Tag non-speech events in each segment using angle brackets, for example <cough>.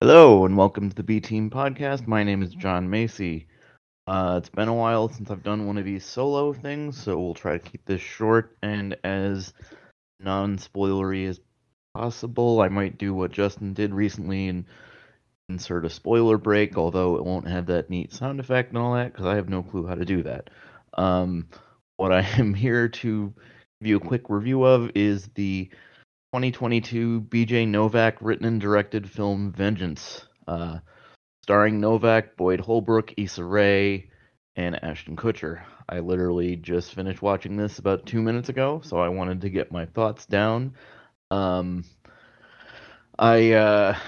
Hello and welcome to the B Team Podcast. My name is John Macy. Uh, it's been a while since I've done one of these solo things, so we'll try to keep this short and as non spoilery as possible. I might do what Justin did recently and insert a spoiler break, although it won't have that neat sound effect and all that because I have no clue how to do that. Um, what I am <laughs> here to give you a quick review of is the 2022 BJ Novak written and directed film Vengeance, uh, starring Novak, Boyd Holbrook, Issa Rae, and Ashton Kutcher. I literally just finished watching this about two minutes ago, so I wanted to get my thoughts down. Um, I uh,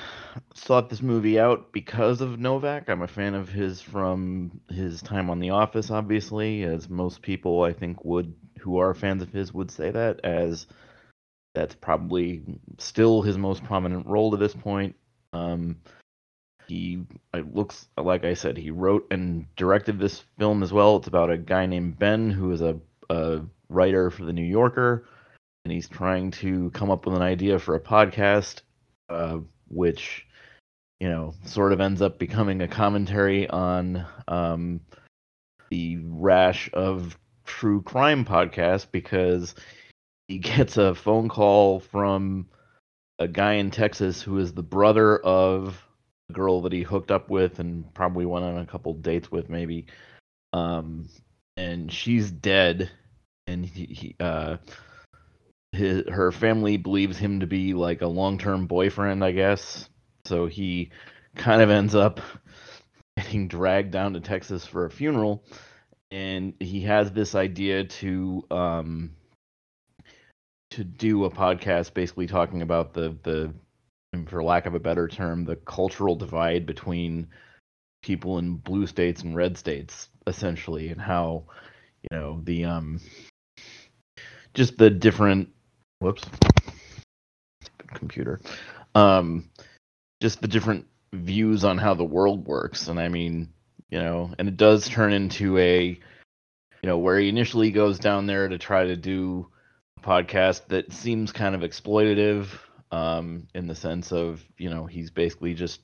sought this movie out because of Novak. I'm a fan of his from his time on The Office, obviously, as most people I think would who are fans of his would say that, as that's probably still his most prominent role to this point. Um, he it looks like I said he wrote and directed this film as well. It's about a guy named Ben who is a, a writer for the New Yorker, and he's trying to come up with an idea for a podcast, uh, which you know sort of ends up becoming a commentary on um, the rash of true crime podcasts because he <laughs> gets a phone call from a guy in Texas who is the brother of a girl that he hooked up with and probably went on a couple dates with maybe. Um and she's dead. And he, he uh his, her family believes him to be like a long-term boyfriend i guess. So he kind of ends up <laughs> getting dragged down to texas for a funeral. And he has this idea to um to do a podcast basically talking about the the for lack of a better term the cultural divide between people in blue states and red states essentially and how you know the um just the different whoops computer um just the different views on how the world works. And i mean you know and it does turn into a you know where he initially goes down there to try to do podcast that seems kind of exploitative um, in the sense of you know he's basically just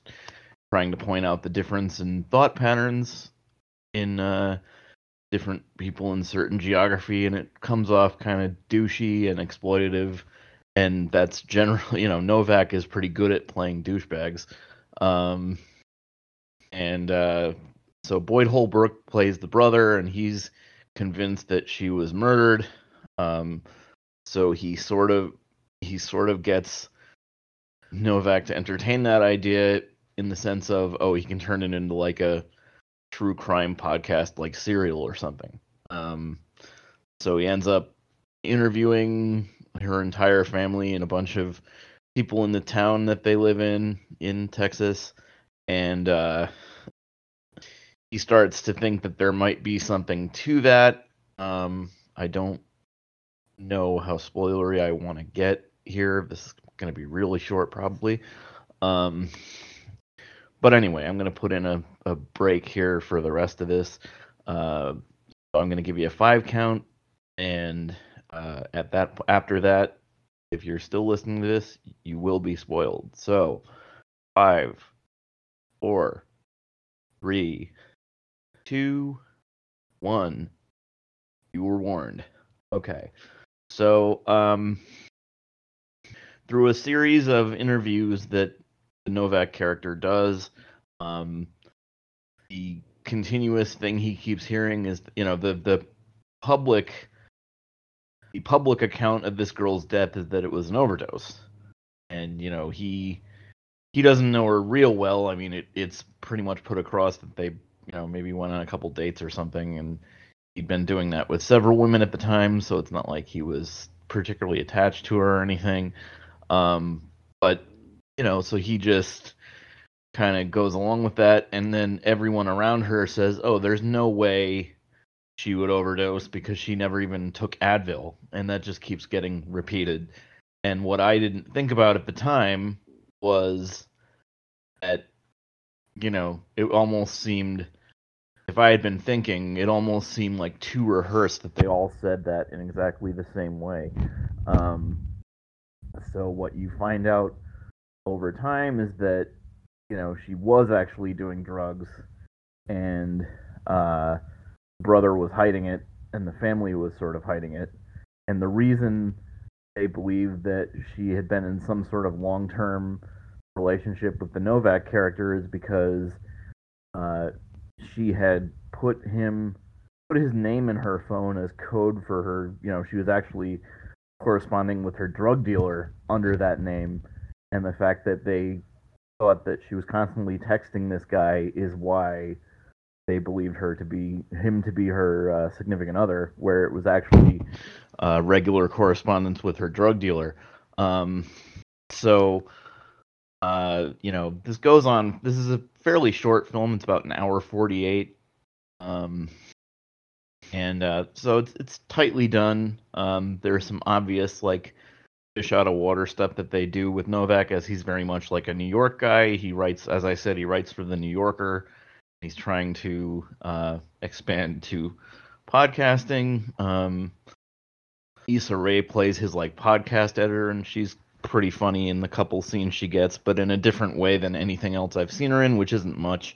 trying to point out the difference in thought patterns in uh, different people in certain geography, and it comes off kind of douchey and exploitative. And that's generally, <laughs> you know, Novak is pretty good at playing douchebags. Um, and uh, so Boyd Holbrook plays the brother, and he's convinced that she was murdered. Um, so he sort of he sort of gets Novak to entertain that idea in the sense of oh he can turn it into like a true crime podcast like Serial or something. Um, so he ends up interviewing her entire family and a bunch of people in the town that they live in in Texas, and uh, he starts to think that there might be something to that. Um, I don't know how spoilery I want to get here. This is going to be really short, probably. Um, but anyway, I'm going to put in a, a break here for the rest of this. Uh, I'm going to give you a five count, and uh, at that after that, if you're still listening to this, you will be spoiled. So, five, four, three, two, one. You were warned. Okay. So, um, through a series of interviews that the Novak character does, um, the continuous thing he keeps hearing is, you know, the the public the public account of this girl's death is that it was an overdose, and you know he he doesn't know her real well. I mean, it, it's pretty much put across that they, you know, maybe went on a couple dates or something, and he'd been doing that with several women at the time, so it's not like he was particularly attached to her or anything. Um, but you know, so he just kind of goes along with that, and then everyone around her says, "Oh, there's no way she would overdose because she never even took Advil," and that just keeps getting repeated. And what I didn't think about at the time was that you know it almost seemed if I had been thinking, it almost seemed like too rehearsed that they all said that in exactly the same way. Um, so what you find out over time is that you know she was actually doing drugs, and uh, brother was hiding it, and the family was sort of hiding it, and the reason they believe that she had been in some sort of long-term relationship with the Novak character is because uh, she had put him put his name in her phone as code for her. You know, she was actually corresponding with her drug dealer under that name, and the fact that they thought that she was constantly texting this guy is why they believed her to be him to be her uh, significant other, where it was actually uh, regular correspondence with her drug dealer. Um, so, uh, you know, this goes on. This is a fairly short film. It's about an hour forty-eight. Um, and uh, so it's it's tightly done. Um, there's some obvious like fish out of water stuff that they do with Novak, as he's very much like a New York guy. He writes, as I said, he writes for the New Yorker. He's trying to uh, expand to podcasting. Um, Issa Rae plays his like podcast editor, and she's pretty funny in the couple scenes she gets, but in a different way than anything else I've seen her in, which isn't much.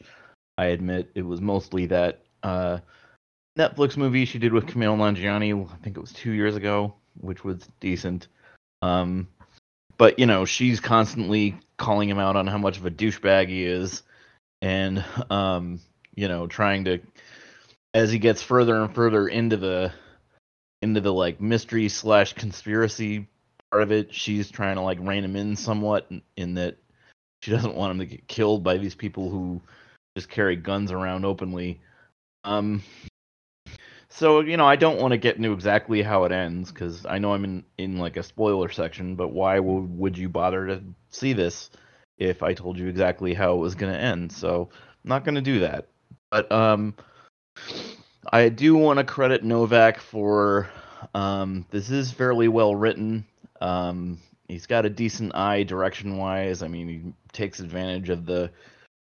I admit it was mostly that uh, Netflix movie she did with Kumail Nanjiani. I think it was two years ago, which was decent. Um, but you know, she's constantly calling him out on how much of a douchebag he is, and um, you know, trying to as he gets further and further into the into the like mystery slash conspiracy part of it, she's trying to like rein him in somewhat in, in that she doesn't want him to get killed by these people who just carry guns around openly. Um, so you know, I don't want to get into exactly how it ends because I know I'm in in like a spoiler section. But why would would you bother to see this if I told you exactly how it was going to end? So I'm not going to do that. But um, I do want to credit Novak for um, this is fairly well written. Um, he's got a decent eye direction wise. I mean, he takes advantage of the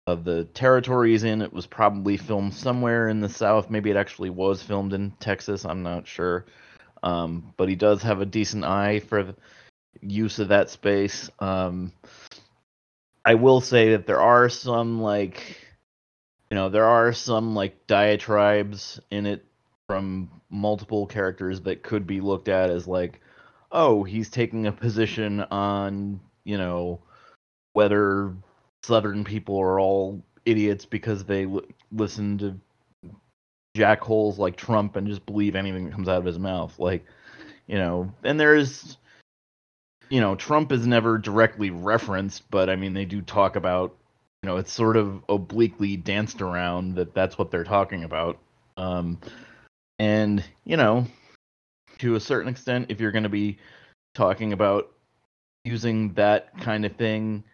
of the territories in. It was probably filmed somewhere in the South. Maybe it actually was filmed in Texas. I'm not sure. Um, but he does have a decent eye for use of that space. Um, I will say that there are some like, you know, there are some like diatribes in it from multiple characters that could be looked at as like, oh, he's taking a position on, you know, whether Southern people are all idiots because they l- listen to jackholes like Trump and just believe anything that comes out of his mouth. Like, you know, and there's, you know, Trump is never directly referenced, but I mean, they do talk about, you know, it's sort of obliquely danced around that that's what they're talking about. Um, and, you know, to a certain extent, if you're going to be talking about using that kind of thing,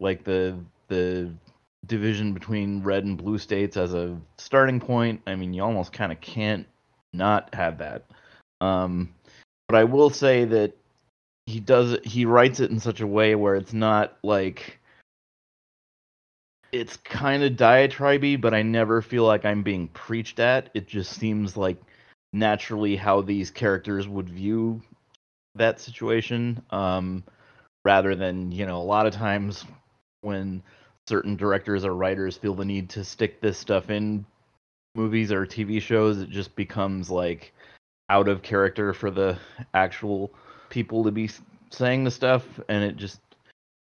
like the the division between red and blue states as a starting point, I mean, you almost kind of can't not have that. Um, but I will say that he does he writes it in such a way where it's not like it's kind of diatribe, but I never feel like I'm being preached at. It just seems like naturally how these characters would view that situation, um, rather than you know a lot of times when certain directors or writers feel the need to stick this stuff in movies or TV shows, it just becomes like out of character for the actual people to be saying the stuff, and it just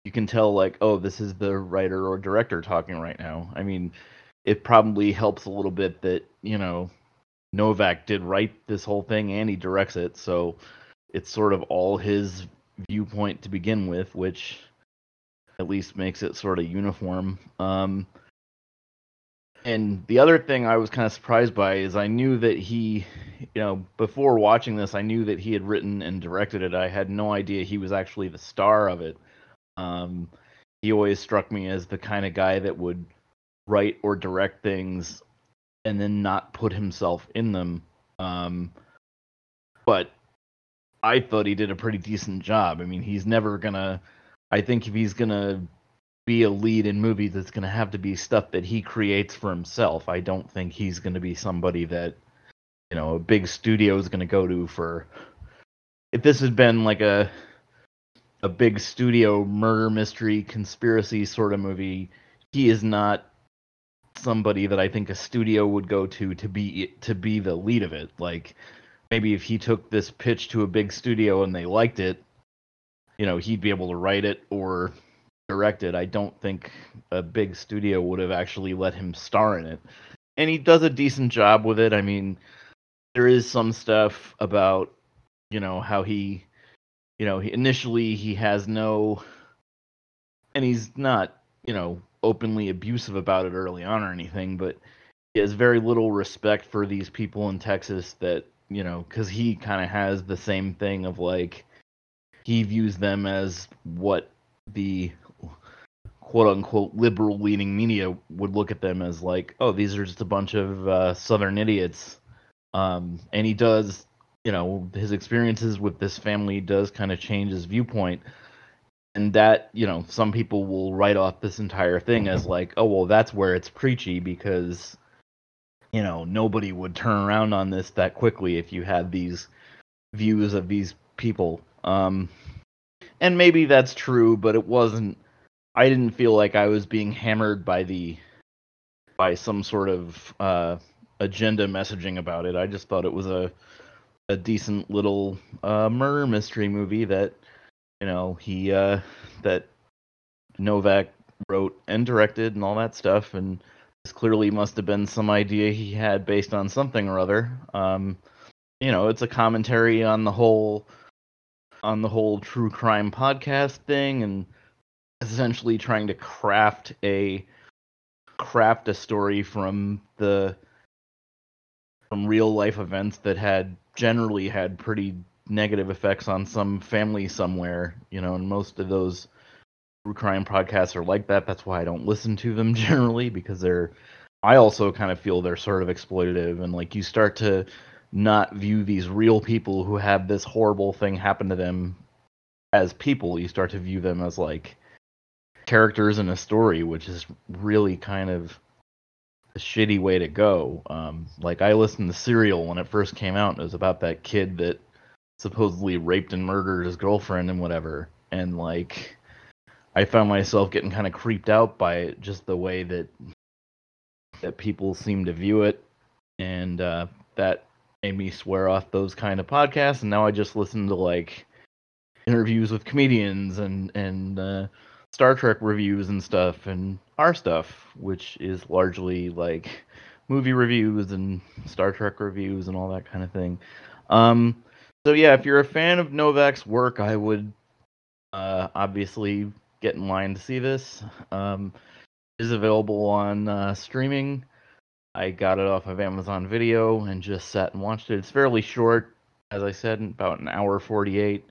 you can tell like, oh, this is the writer or director talking right now. I mean, it probably helps a little bit that you know Novak did write this whole thing and he directs it, so it's sort of all his viewpoint to begin with, which at least makes it sort of uniform. Um, and the other thing I was kind of surprised by is I knew that he, you know, before watching this, I knew that he had written and directed it. I had no idea he was actually the star of it. Um, he always struck me as the kind of guy that would write or direct things and then not put himself in them. Um, but I thought he did a pretty decent job. I mean, he's never gonna I think if he's gonna be a lead in movies, it's gonna have to be stuff that he creates for himself. I don't think he's gonna be somebody that you know a big studio is gonna go to for. If this had been like a a big studio murder mystery conspiracy sort of movie, he is not somebody that I think a studio would go to to be to be the lead of it. Like maybe if he took this pitch to a big studio and they liked it, you know, he'd be able to write it or direct it. I don't think a big studio would have actually let him star in it. And he does a decent job with it. I mean, there is some stuff about, you know, how he you know, initially he has no and he's not, you know, openly abusive about it early on or anything, but he has very little respect for these people in Texas that, you know, because he kind of has the same thing of like, he views them as what the quote unquote liberal leaning media would look at them as like, oh, these are just a bunch of uh, southern idiots. Um, and he does, you know, his experiences with this family does kind of change his viewpoint and that you know some people will write off this entire thing as like oh well that's where it's preachy because you know nobody would turn around on this that quickly if you had these views of these people. Um and maybe that's true but it wasn't i didn't feel like i was being hammered by the by some sort of uh agenda messaging about it. I just thought it was a a decent little uh murder mystery movie that you know he uh that Novak wrote and directed and all that stuff and this clearly must have been some idea he had based on something or other. Um you know it's a commentary on the whole on the whole true crime podcast thing and essentially trying to craft a craft a story from the from real life events that had generally had pretty negative effects on some family somewhere, you know, and most of those crime podcasts are like that. That's why I don't listen to them <laughs> generally because they're I also kind of feel they're sort of exploitative and like you start to not view these real people who have this horrible thing happen to them as people. You start to view them as like characters in a story, which is really kind of a shitty way to go. Um, like I listened to Serial when it first came out, and it was about that kid that supposedly raped and murdered his girlfriend and whatever. And like I found myself getting kind of creeped out by it, just the way that that people seem to view it, and uh, that made me swear off those kind of podcasts. And now I just listen to like interviews with comedians and and uh, Star Trek reviews and stuff, and our stuff, which is largely like movie reviews and Star Trek reviews and all that kind of thing. Um, so yeah, if you're a fan of Novak's work, I would uh, obviously get in line to see this. Um, is available on uh, streaming. I got it off of Amazon Video and just sat and watched it. It's fairly short, as I said, about an hour forty-eight.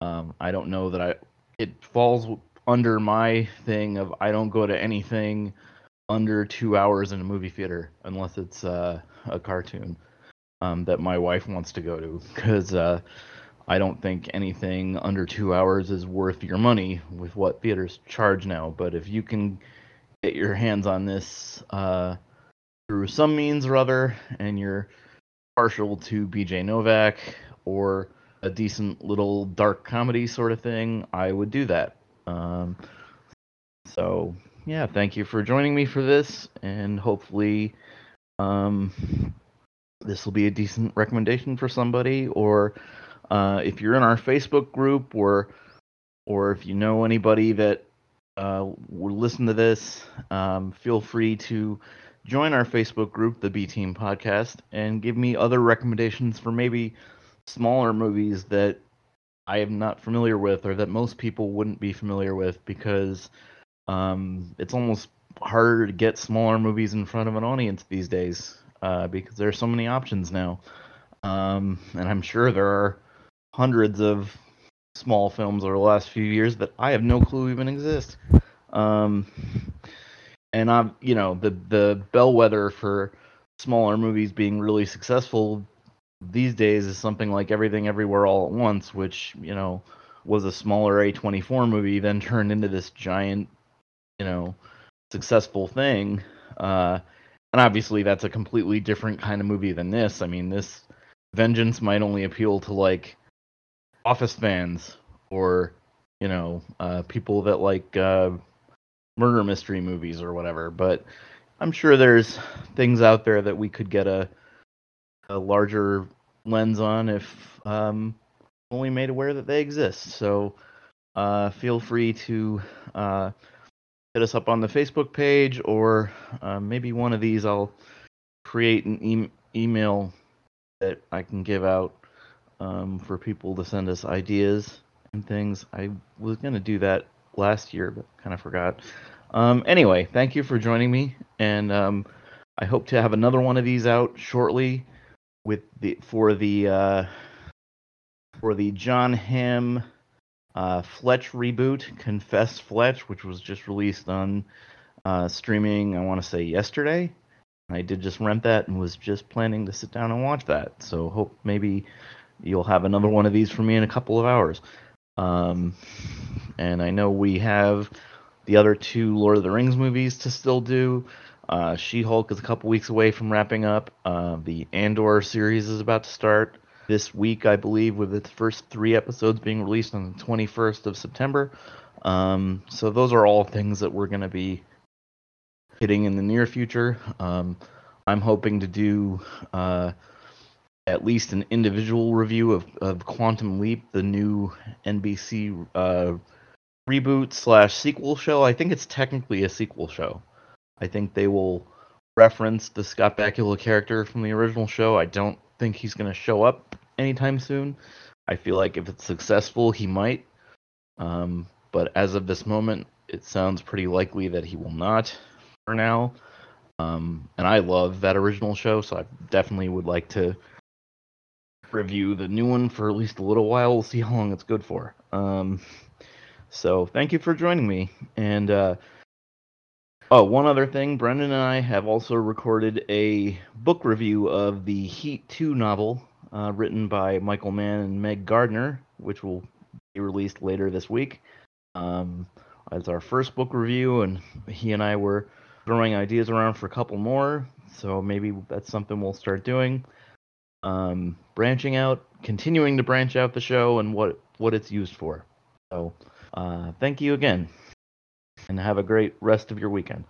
Um, I don't know that I. It falls under my thing of I don't go to anything under two hours in a movie theater unless it's uh, a cartoon um, that my wife wants to go to because uh, I don't think anything under two hours is worth your money with what theaters charge now. But if you can get your hands on this uh, through some means or other, and you're partial to BJ Novak or a decent little dark comedy sort of thing, I would do that. Um, so yeah, thank you for joining me for this, and hopefully, um, this will be a decent recommendation for somebody or uh, if you're in our facebook group or or if you know anybody that uh, will listen to this um, feel free to join our facebook group the b team podcast and give me other recommendations for maybe smaller movies that i am not familiar with or that most people wouldn't be familiar with because um, it's almost harder to get smaller movies in front of an audience these days uh, because there are so many options now. Um, and I'm sure there are hundreds of small films over the last few years that I have no clue even exist. Um, and I'm, you know, the the bellwether for smaller movies being really successful these days is something like Everything Everywhere All at Once, which you know was a smaller A24 movie, then turned into this giant, you know, successful thing. Uh, and obviously that's a completely different kind of movie than this. I mean, this Vengeance might only appeal to like Office fans or you know, uh, people that like uh, murder mystery movies or whatever. But I'm sure there's things out there that we could get a a larger lens on if um, only made aware that they exist. So uh, feel free to uh, hit us up on the Facebook page, or uh, maybe one of these I'll create an e- email that I can give out um, for people to send us ideas and things. I was gonna do that last year, but kind of forgot. Um, anyway, thank you for joining me, and um, I hope to have another one of these out shortly with the for the uh, for the Jon Hamm uh, Fletch reboot, Confess Fletch, which was just released on uh, streaming. I want to say yesterday. I did just rent that and was just planning to sit down and watch that. So hope maybe you'll have another one of these for me in a couple of hours. Um, and I know we have the other two Lord of the Rings movies to still do. Uh, she Hulk is a couple weeks away from wrapping up. Uh, the Andor series is about to start this week, I believe, with its first three episodes being released on the 21st of September. Um, so those are all things that we're going to be hitting in the near future. Um, I'm hoping to do uh, at least an individual review of, of Quantum Leap, the new NBC uh, reboot slash sequel show. I think it's technically a sequel show. I think they will reference the Scott Bakula character from the original show. I don't think he's going to show up anytime soon. I feel like if it's successful, he might. Um, but as of this moment, it sounds pretty likely that he will not for now. Um, and I love that original show, so I definitely would like to review the new one for at least a little while. We'll see how long it's good for. Um, so thank you for joining me. And uh, oh, one other thing, Brendan and I have also recorded a book review of the Heat 2 novel uh, written by Michael Mann and Meg Gardiner, which will be released later this week. Um, it's our first book review, and he and I were throwing ideas around for a couple more, so maybe that's something we'll start doing. Um, branching out, continuing to branch out the show and what what it's used for. So, uh, thank you again, and have a great rest of your weekend.